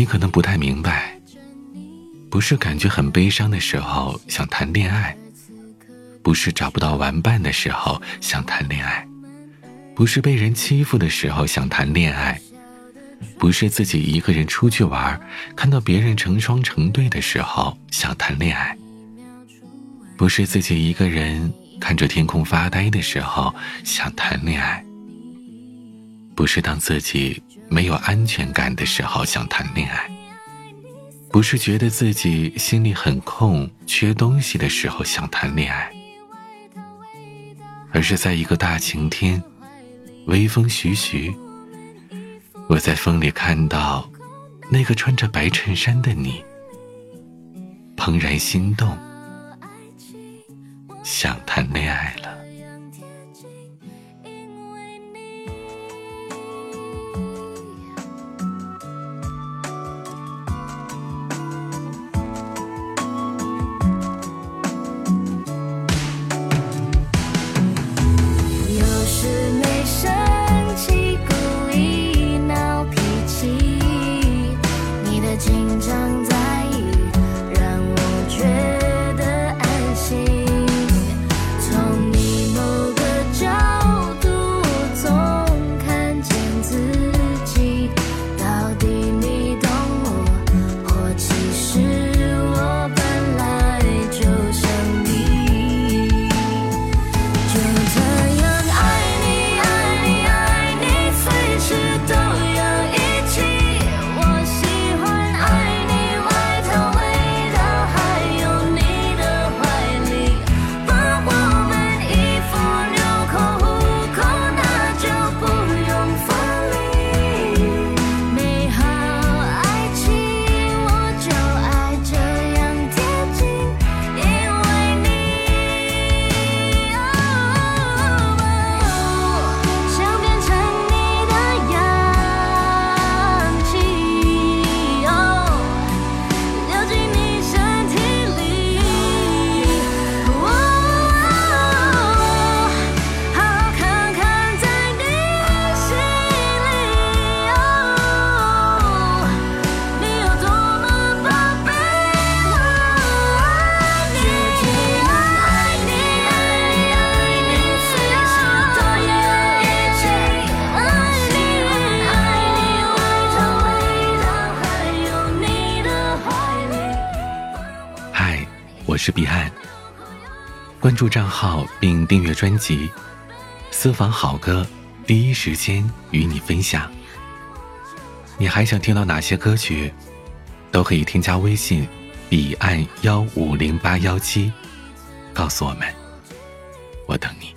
你可能不太明白，不是感觉很悲伤的时候想谈恋爱，不是找不到玩伴的时候想谈恋爱，不是被人欺负的时候想谈恋爱，不是自己一个人出去玩，看到别人成双成对的时候想谈恋爱，不是自己一个人看着天空发呆的时候想谈恋爱，不是当自己。没有安全感的时候想谈恋爱，不是觉得自己心里很空、缺东西的时候想谈恋爱，而是在一个大晴天，微风徐徐，我在风里看到那个穿着白衬衫的你，怦然心动，想谈恋爱了。是彼岸。关注账号并订阅专辑，私房好歌，第一时间与你分享。你还想听到哪些歌曲？都可以添加微信彼岸幺五零八幺七，告诉我们，我等你。